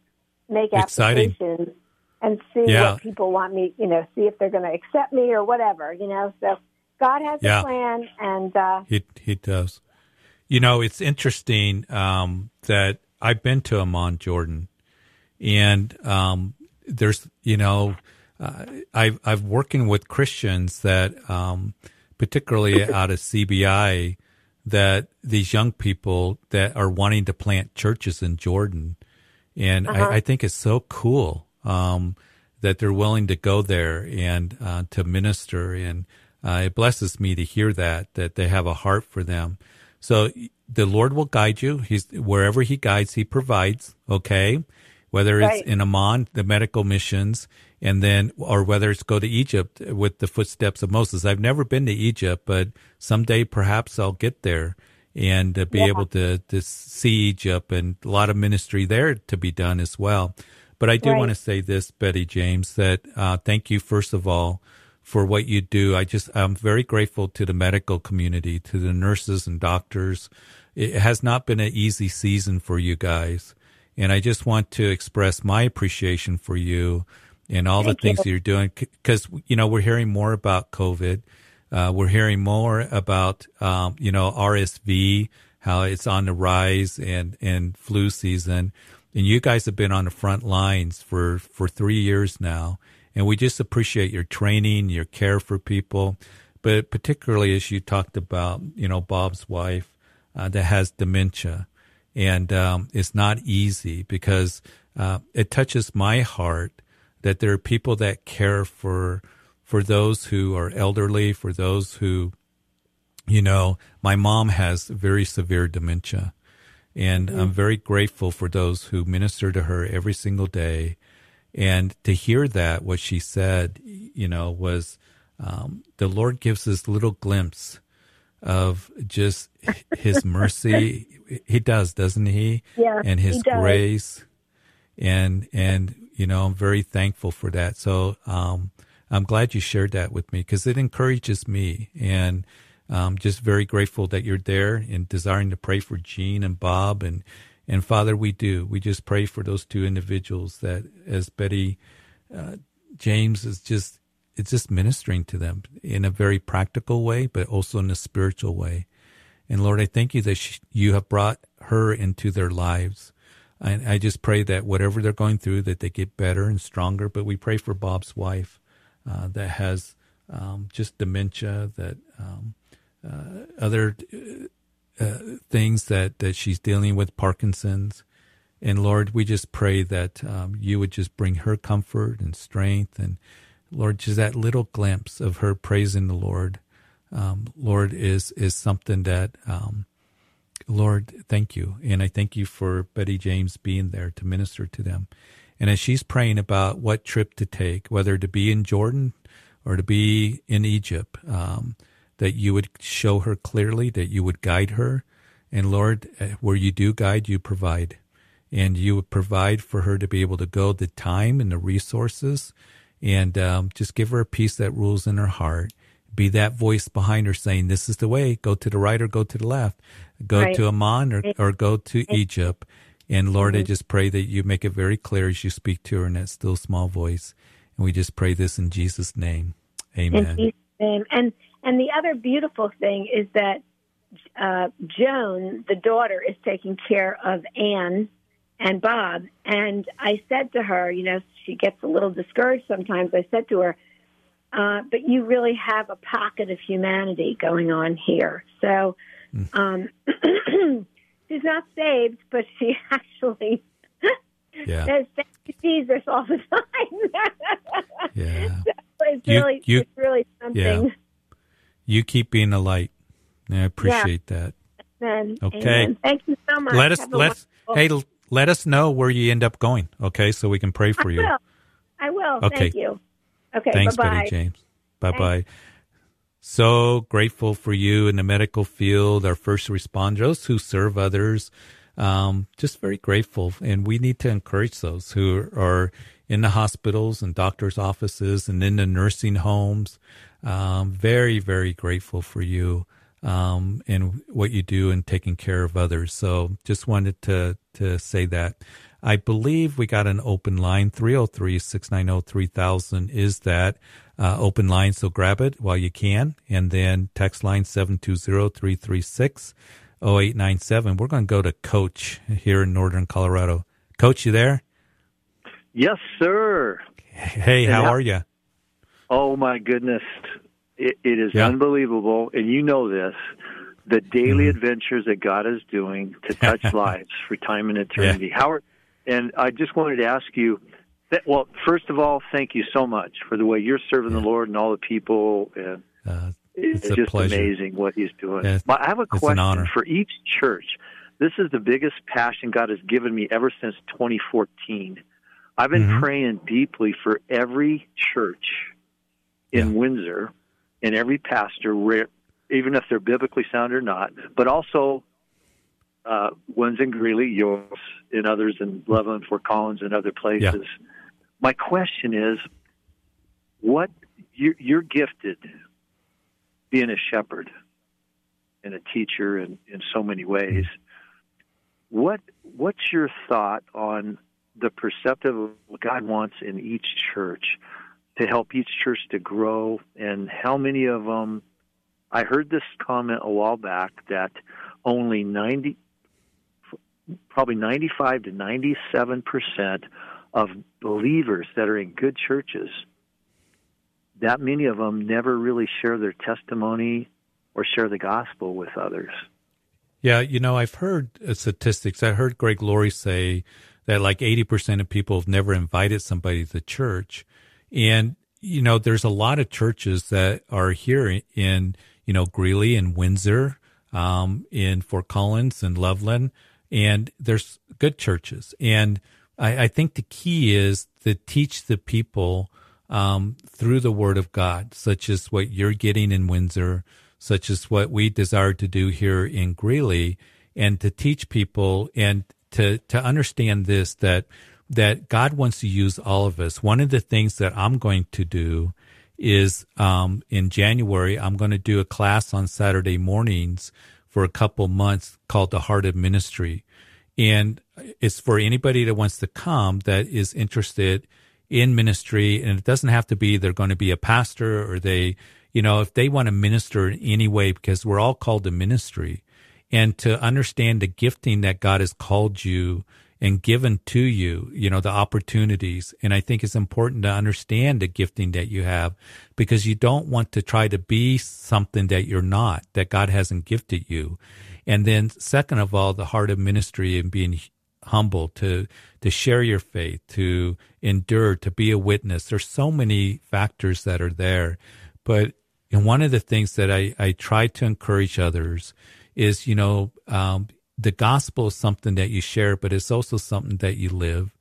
make Exciting. applications and see Yeah. what people want me, you know, see if they're going to accept me or whatever, you know. So God has Yeah. a plan, and uh, He he does. You know, it's interesting um, that I've been to Amman, Jordan, and um, there's you know, uh, I've I've working with Christians that, um, particularly out of CBI, that these young people that are wanting to plant churches in Jordan, and I, I think it's so cool um, that they're willing to go there and uh, to minister, and uh, it blesses me to hear that that they have a heart for them. So the Lord will guide you. He's wherever He guides, He provides. Okay, whether it's in Amman, the medical missions, and then, or whether it's go to Egypt with the footsteps of Moses. I've never been to Egypt, but someday perhaps I'll get there and uh, be Yeah. able to, to see Egypt and a lot of ministry there to be done as well. But I do Right. want to say this, Betty James, that uh, thank you, first of all, for what you do. I just, I'm very grateful to the medical community, to the nurses and doctors. It has not been an easy season for you guys. And I just want to express my appreciation for you and all Thank the things you. that you're doing. Because, you know, we're hearing more about COVID. Uh, we're hearing more about, um, you know, RSV, how it's on the rise and, and flu season. And you guys have been on the front lines for, for three years now. And we just appreciate your training, your care for people, but particularly as you talked about, you know, Bob's wife uh, that has dementia. And um, it's not easy because uh, it touches my heart that there are people that care for for those who are elderly, for those who, you know, my mom has very severe dementia. And I'm very grateful for those who minister to her every single day. And to hear that, what she said, you know, was um, the Lord gives this little glimpse of just his (laughs) mercy. He does, doesn't he? Yeah, And his grace. And, and, you know, I'm very thankful for that. So, um, I'm glad you shared that with me because it encourages me and, um, just very grateful that you're there and desiring to pray for Gene and Bob and, and Father, we do. We just pray for those two individuals that as Betty, uh, James is just, it's just ministering to them in a very practical way, but also in a spiritual way. And Lord, I thank you that she, you have brought her into their lives. And I just pray that whatever they're going through, that they get better and stronger. But we pray for Bob's wife uh, that has um, just dementia, that um, uh, other uh, things that, that she's dealing with, Parkinson's. And Lord, we just pray that um, you would just bring her comfort and strength. And Lord, just that little glimpse of her praising the Lord, um, Lord, is, is something that, um, Lord, thank you. And I thank you for Betty James being there to minister to them. And as she's praying about what trip to take, whether to be in Jordan or to be in Egypt, um, that you would show her clearly, that you would guide her. And Lord, uh, where you do guide, you provide. And you would provide for her to be able to go the time and the resources and um, just give her a peace that rules in her heart. Be that voice behind her saying, This is the way, go to the right or go to the left, go Right. to Amman or, or go to Egypt. And Lord, I just pray that you make it very clear as you speak to her in that still small voice. And we just pray this in Jesus' name. Amen. in. Jesus' name. And and the other beautiful thing is that uh, Joan, the daughter, is taking care of Anne and Bob. And I said to her, you know, she gets a little discouraged sometimes. I said to her, uh, but you really have a pocket of humanity going on here. So um, (clears throat) she's not saved, but she (laughs) actually Yeah. says Jesus all the time. Yeah. it's You- really, you- it's really something. Yeah. You keep being a light. I appreciate that. Amen. Okay. Amen. Thank you so much. Let us Have let hey let us know where you end up going, okay? So we can pray for I you. will. I will. Okay. Thank you. Okay. Thanks, bye-bye. Betty James. Bye bye. So grateful for you in the medical field, our first responders who serve others. Um, just very grateful. And we need to encourage those who are in the hospitals and doctors' offices and in the nursing homes. Um, very, very grateful for you. um, and what you do in taking care of others. So just wanted to to say that. I believe we got an open line 303 690 3000 is that uh, open line. So grab it while you can. And then text line 720 336 0897. We're going to go to Coach here in Northern Colorado. Coach, you there? Yes, sir. Hey, how are you? Oh, my goodness. it, it is yeah. unbelievable. And you know this the daily mm-hmm. adventures that God is doing to (laughs) touch lives for time and eternity. Yeah. Howard, and I just wanted to ask you that, well, first of all, thank you so much for the way you're serving yeah. the Lord and all the people. And uh, it's, it's just pleasure. amazing what He's doing. Yeah, I have a question for each church. This is the biggest passion God has given me ever since 2014. I've been mm-hmm. praying deeply for every church in yeah. Windsor and every pastor, where, even if they're biblically sound or not, but also uh, ones in Greeley, yours, and others in Loveland, Fort Collins, and other places. Yeah. My question is, what you're, you're gifted being a shepherd and a teacher in, in so many ways. What what's your thought on the perceptive of what God wants in each church to help each church to grow, and how many of them? I heard this comment a while back that only ninety, probably ninety-five to ninety-seven percent of believers that are in good churches that many of them never really share their testimony or share the gospel with others. Yeah, you know, I've heard uh, statistics. I heard Greg Laurie say that like 80% of people have never invited somebody to church. And, you know, there's a lot of churches that are here in, you know, Greeley and Windsor, um, in Fort Collins and Loveland. And there's good churches. And I, I think the key is to teach the people um, through the Word of God, such as what you're getting in Windsor, such as what we desire to do here in Greeley, and to teach people and to to understand this that that God wants to use all of us. One of the things that I'm going to do is um, in January, I'm going to do a class on Saturday mornings for a couple months called the Heart of Ministry. And it's for anybody that wants to come that is interested in ministry and it doesn't have to be they're going to be a pastor or they you know if they want to minister in any way because we're all called to ministry and to understand the gifting that God has called you and given to you, you know, the opportunities. And I think it's important to understand the gifting that you have because you don't want to try to be something that you're not, that God hasn't gifted you. And then second of all, the heart of ministry and being humble, to to share your faith, to endure, to be a witness. There's so many factors that are there. But and one of the things that I, I try to encourage others is, you know, um, the gospel is something that you share, but it's also something that you live.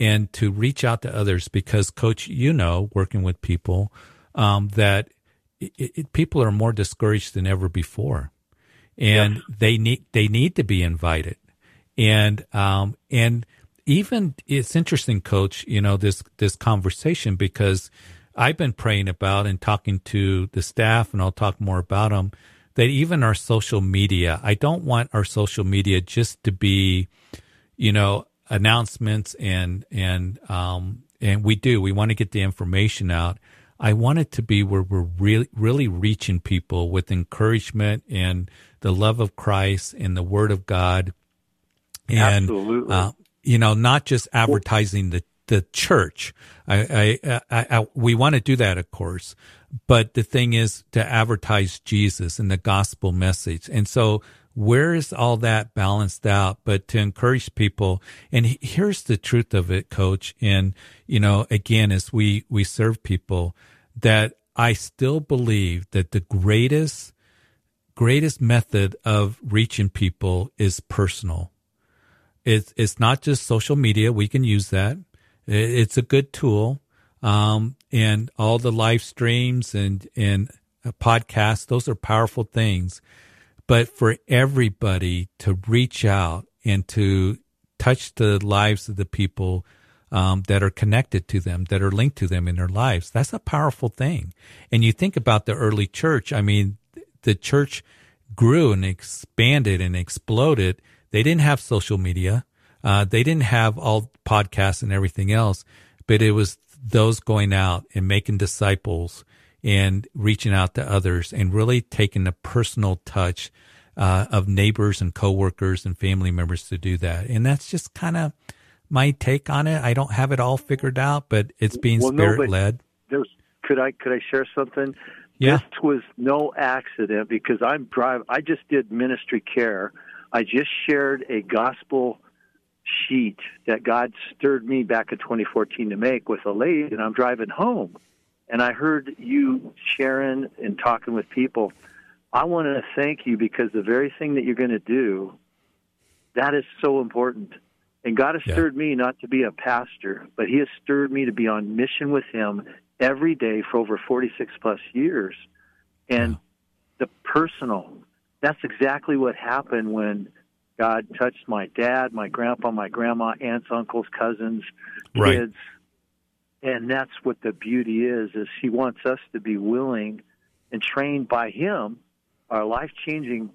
And to reach out to others because, coach, you know, working with people, um, that it, it, people are more discouraged than ever before, and they need they need to be invited and um, and even it's interesting, Coach. You know this this conversation because I've been praying about and talking to the staff, and I'll talk more about them. That even our social media, I don't want our social media just to be, you know, announcements and and um, and we do. We want to get the information out. I want it to be where we're really really reaching people with encouragement and the love of Christ and the Word of God and Absolutely. Uh, you know, not just advertising the the church. I, I, I, I we want to do that, of course, but the thing is to advertise Jesus and the gospel message. And so, where is all that balanced out? But to encourage people, and here's the truth of it, Coach. And you know, again, as we we serve people, that I still believe that the greatest greatest method of reaching people is personal it's it's not just social media. We can use that. It's a good tool, um, and all the live streams and and podcasts. Those are powerful things. But for everybody to reach out and to touch the lives of the people um, that are connected to them, that are linked to them in their lives, that's a powerful thing. And you think about the early church. I mean, the church grew and expanded and exploded, they didn't have social media. Uh, they didn't have all podcasts and everything else, but it was those going out and making disciples and reaching out to others and really taking a personal touch uh, of neighbors and coworkers and family members to do that. And that's just kind of my take on it. I don't have it all figured out, but it's being well, spirit led. No, could I could I share something? Yeah. This was no accident because I'm drive. I just did ministry care. I just shared a gospel sheet that God stirred me back in 2014 to make with a lady, and I'm driving home, and I heard you sharing and talking with people. I want to thank you because the very thing that you're going to do, that is so important. And God has yeah. stirred me not to be a pastor, but He has stirred me to be on mission with Him every day for over 46 plus years. And yeah. the personal, that's exactly what happened when God touched my dad, my grandpa, my grandma, aunts, uncles, cousins, right. kids. And that's what the beauty is, is he wants us to be willing and trained by him, our life changing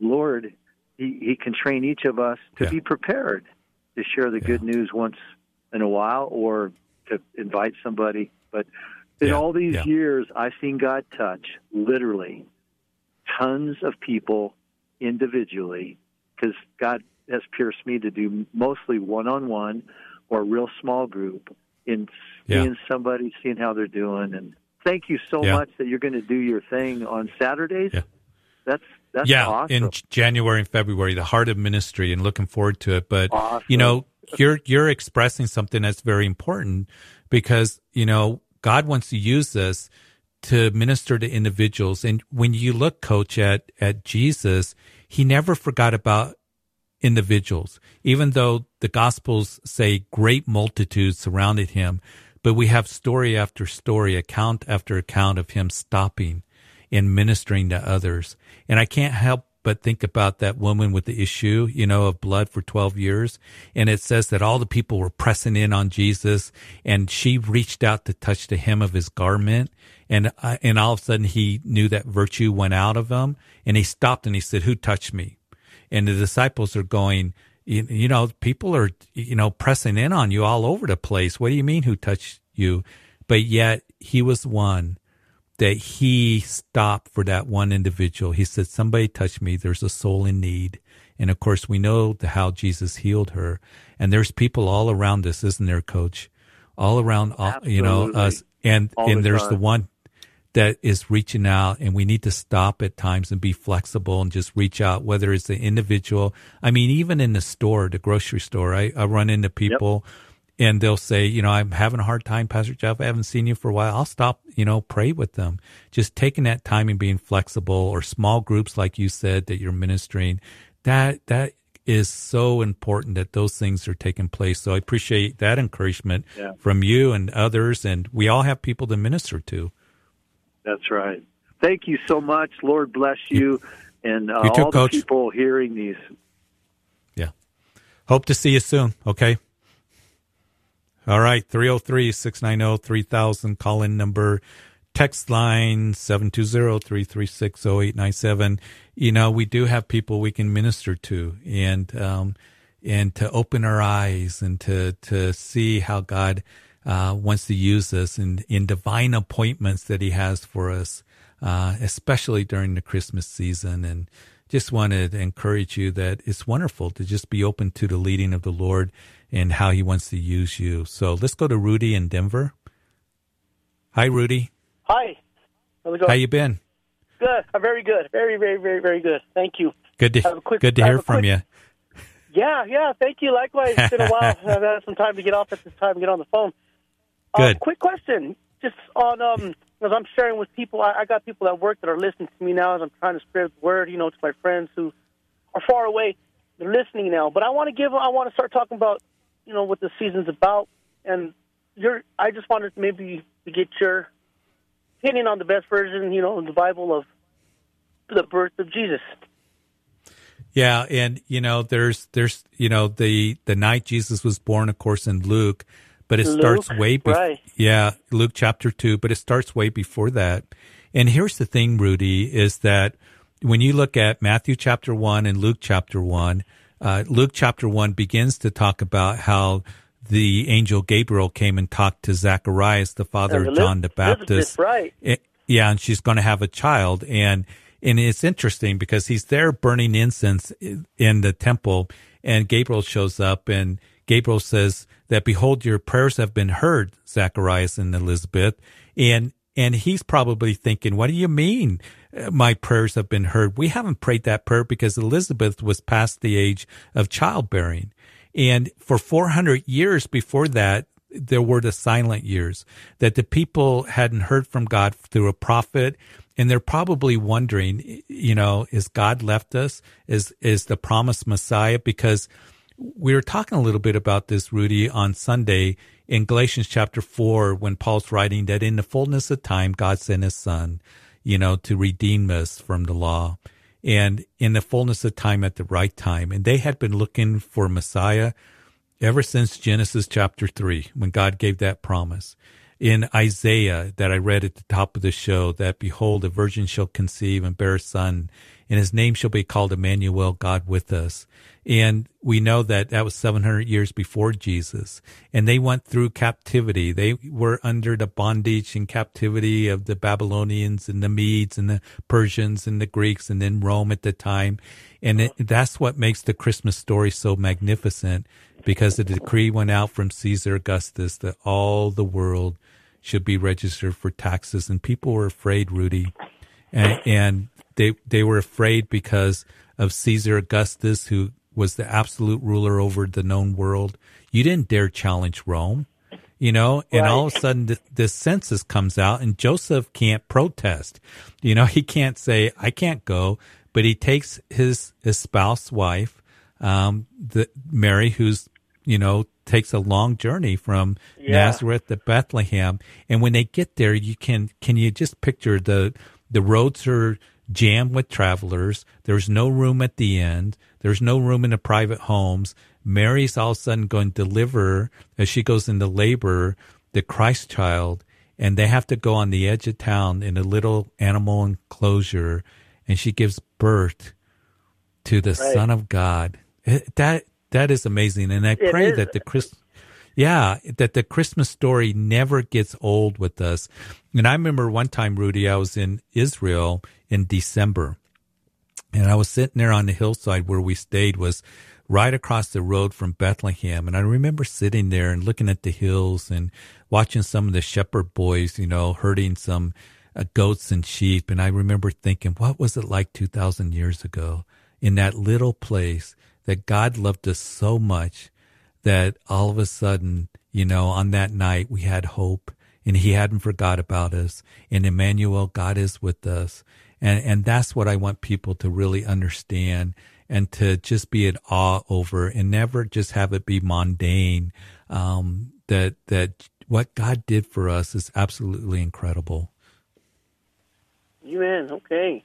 Lord, he, he can train each of us to yeah. be prepared to share the yeah. good news once in a while or to invite somebody. But in yeah. all these years, I've seen God touch literally tons of people individually because God has pierced me to do mostly one on one or real small group in seeing yeah. somebody, seeing how they're doing. And thank you so yeah. much that you're going to do your thing on Saturdays. Yeah. That's that's yeah, awesome. in January and February, the heart of ministry, and looking forward to it. But awesome. you know, you're you're expressing something that's very important because you know God wants to use this to minister to individuals. And when you look, Coach, at at Jesus, he never forgot about individuals, even though the Gospels say great multitudes surrounded him. But we have story after story, account after account of him stopping and ministering to others. And I can't help but think about that woman with the issue, you know, of blood for 12 years. And it says that all the people were pressing in on Jesus and she reached out to touch the hem of his garment. And, uh, and all of a sudden he knew that virtue went out of him and he stopped and he said, who touched me? And the disciples are going, you, you know, people are, you know, pressing in on you all over the place. What do you mean who touched you? But yet he was one that he stopped for that one individual. He said, somebody touched me. There's a soul in need. And of course, we know the, how Jesus healed her. And there's people all around us, isn't there, coach? All around, all, you know, us. And, all and the there's time. the one that is reaching out and we need to stop at times and be flexible and just reach out, whether it's the individual. I mean, even in the store, the grocery store, I, I run into people yep and they'll say, you know, I'm having a hard time, Pastor Jeff. I haven't seen you for a while. I'll stop, you know, pray with them. Just taking that time and being flexible or small groups, like you said, that you're ministering. That, that is so important that those things are taking place. So I appreciate that encouragement yeah. from you and others. And we all have people to minister to. That's right. Thank you so much. Lord bless you, and uh, you too, all Coach. the people hearing these. Yeah. Hope to see you soon. Okay. All right, 303 690 3000, call in number, text line 720 336 0897. You know, we do have people we can minister to and, um, and to open our eyes and to, to see how God uh, wants to use us in, in divine appointments that He has for us, uh, especially during the Christmas season. And just wanted to encourage you that it's wonderful to just be open to the leading of the Lord and how he wants to use you. So let's go to Rudy in Denver. Hi, Rudy. Hi. How's it going? How you been? Good. I'm very good. Very, very, very, very good. Thank you. Good to quick, good to hear from quick, you. Yeah, yeah. Thank you. Likewise. It's been a while. (laughs) I've had some time to get off at this time and get on the phone. Good. Uh, quick question. Just on um, as I'm sharing with people, I, I got people at work that are listening to me now as I'm trying to spread the word. You know, to my friends who are far away. They're listening now. But I want to give. I want to start talking about you know what the season's about, and you're. I just wanted maybe to get your opinion on the best version, you know, in the Bible of the birth of Jesus. Yeah, and you know, there's there's you know the the night Jesus was born, of course, in Luke, but it Luke, starts way before. right. Yeah, Luke chapter two, but it starts way before that. And here's the thing, Rudy, is that when you look at Matthew chapter 1 and Luke chapter 1, uh, Luke chapter 1 begins to talk about how the angel Gabriel came and talked to Zacharias, the father of John the Baptist. right. It, yeah, and she's going to have a child. And, and it's interesting because he's there burning incense in the temple and Gabriel shows up and Gabriel says that, behold, your prayers have been heard, Zacharias and Elizabeth. And, and he's probably thinking, what do you mean? Uh, my prayers have been heard. We haven't prayed that prayer because Elizabeth was past the age of childbearing. And for 400 years before that, there were the silent years that the people hadn't heard from God through a prophet. And they're probably wondering, you know, is God left us? Is, is the promised Messiah? Because we were talking a little bit about this, Rudy, on Sunday in Galatians chapter four, when Paul's writing that in the fullness of time, God sent his son, you know, to redeem us from the law and in the fullness of time at the right time. And they had been looking for Messiah ever since Genesis chapter three, when God gave that promise. In Isaiah that I read at the top of the show, that behold, a virgin shall conceive and bear a son, and his name shall be called Emmanuel, God with us. And we know that that was 700 years before Jesus. And they went through captivity. They were under the bondage and captivity of the Babylonians and the Medes and the Persians and the Greeks and then Rome at the time. And it, that's what makes the Christmas story so magnificent because the decree went out from Caesar Augustus that all the world should be registered for taxes. And people were afraid, Rudy. And, and they, they were afraid because of Caesar Augustus, who was the absolute ruler over the known world. You didn't dare challenge Rome, you know, and right. all of a sudden this, this census comes out and Joseph can't protest. You know, (laughs) he can't say, I can't go, but he takes his, his spouse wife, um, the Mary, who's, you know, takes a long journey from yeah. Nazareth to Bethlehem. And when they get there, you can, can you just picture the, the roads are jammed with travelers. There's no room at the inn. There's no room in the private homes. Mary's all of a sudden going to deliver as she goes into labor the Christ child, and they have to go on the edge of town in a little animal enclosure, and she gives birth to the right. Son of God. Eh, that that is amazing, and I it pray is. that the Christ, yeah, that the Christmas story never gets old with us. And I remember one time, Rudy, I was in Israel in December, and I was sitting there on the hillside where we stayed was right across the road from Bethlehem. And I remember sitting there and looking at the hills and watching some of the shepherd boys, you know, herding some uh, goats and sheep. And I remember thinking, what was it like 2,000 years ago in that little place that God loved us so much that all of a sudden, you know, on that night we had hope and he hadn't forgot about us. And Emmanuel, God is with us. And, and that's what I want people to really understand and to just be in awe over and never just have it be mundane. Um, that, that what God did for us is absolutely incredible. Amen. Okay.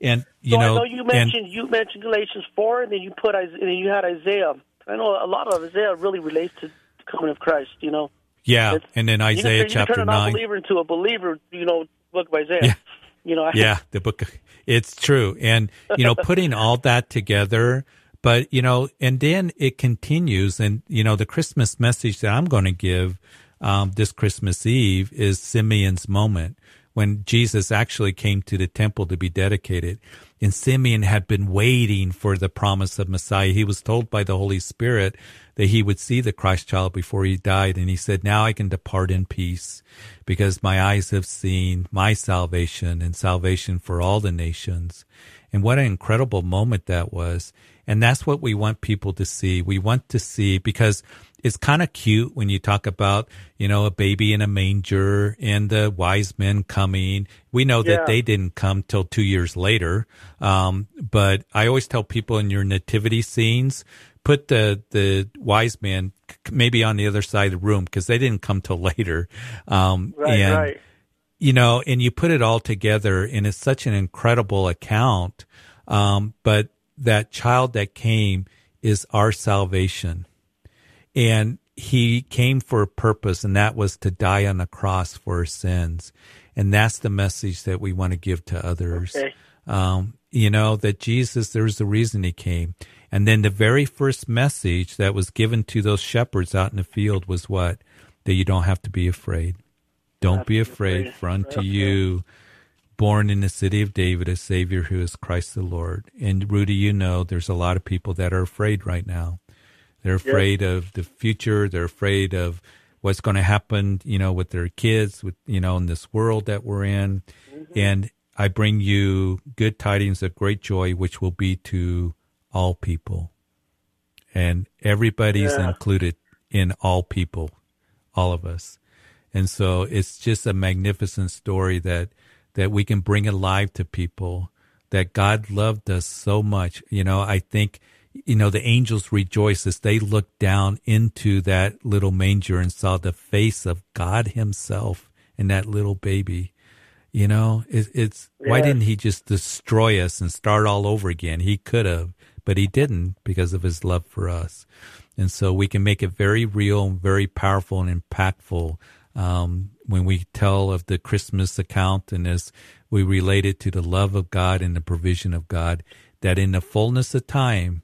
And you so know, I know you mentioned and, you mentioned Galatians four, and then you put and then you had Isaiah. I know a lot of Isaiah really relates to the coming of Christ. You know. Yeah, it's, and then Isaiah you can, chapter you can turn nine. A believer into a believer. You know, book of Isaiah. Yeah. You know, yeah, the book. It's true, and you know, putting all that together, but you know, and then it continues, and you know, the Christmas message that I'm going to give um, this Christmas Eve is Simeon's moment when Jesus actually came to the temple to be dedicated. And Simeon had been waiting for the promise of Messiah. He was told by the Holy Spirit that he would see the Christ child before he died. And he said, now I can depart in peace because my eyes have seen my salvation and salvation for all the nations. And what an incredible moment that was. And that's what we want people to see. We want to see because it's kind of cute when you talk about, you know, a baby in a manger and the wise men coming. We know yeah. that they didn't come till two years later. Um, but I always tell people in your nativity scenes, put the, the wise men maybe on the other side of the room because they didn't come till (laughs) later. Um, right, and, right. you know, and you put it all together and it's such an incredible account. Um, but that child that came is our salvation and he came for a purpose, and that was to die on the cross for our sins. And that's the message that we want to give to others. Okay. Um, you know, that Jesus, there's a reason he came. And then the very first message that was given to those shepherds out in the field was what? That you don't have to be afraid. Don't be afraid, for unto you, born in the city of David, a Savior who is Christ the Lord. And Rudy, you know, there's a lot of people that are afraid right now. They're afraid of the future. They're afraid of what's going to happen, you know, with their kids, with, you know, in this world that we're in. Mm-hmm. And I bring you good tidings of great joy, which will be to all people. And everybody's yeah. included in all people, all of us. And so it's just a magnificent story that, that we can bring alive to people that God loved us so much. You know, I think, you know, the angels rejoiced as they looked down into that little manger and saw the face of God himself in that little baby. You know, it, it's, yeah. why didn't he just destroy us and start all over again? He could have, but he didn't because of his love for us. And so we can make it very real, and very powerful and impactful um, when we tell of the Christmas account and as we relate it to the love of God and the provision of God, that in the fullness of time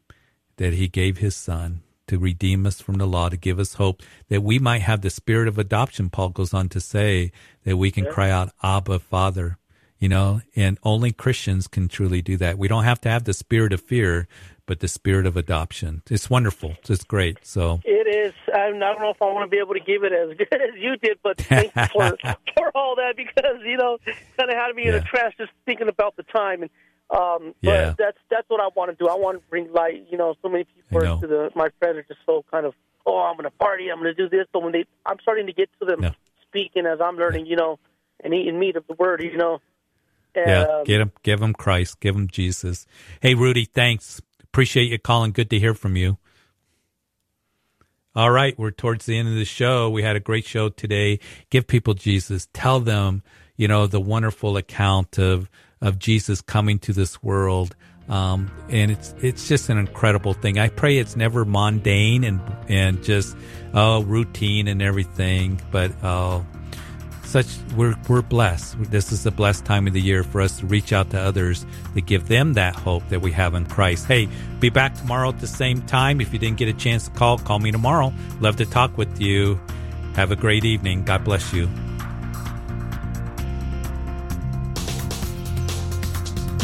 that he gave his son to redeem us from the law, to give us hope, that we might have the spirit of adoption, Paul goes on to say, that we can yeah. cry out, Abba, Father, you know, and only Christians can truly do that. We don't have to have the spirit of fear, but the spirit of adoption. It's wonderful. It's great. So it is. I don't know if I want to be able to give it as (laughs) good as you did, but thanks for (laughs) for all that because you know kind of had me yeah. in a trance just thinking about the time and. Um, yeah. but that's that's what I want to do. I want to bring light. You know, so many people to the my friends are just so kind of, oh, I'm going to party, I'm going to do this. But when they, I'm starting to get to them no. speaking as I'm learning, you know, and eating meat of the word, you know. And, yeah, um, get him, give them Christ, give them Jesus. Hey, Rudy, thanks. Appreciate you calling. Good to hear from you. All right, we're towards the end of the show. We had a great show today. Give people Jesus. Tell them, you know, the wonderful account of of Jesus coming to this world. Um, and it's it's just an incredible thing. I pray it's never mundane and and just oh routine and everything, but oh such we're we're blessed. This is the blessed time of the year for us to reach out to others to give them that hope that we have in Christ. Hey, be back tomorrow at the same time. If you didn't get a chance to call, call me tomorrow. Love to talk with you. Have a great evening. God bless you.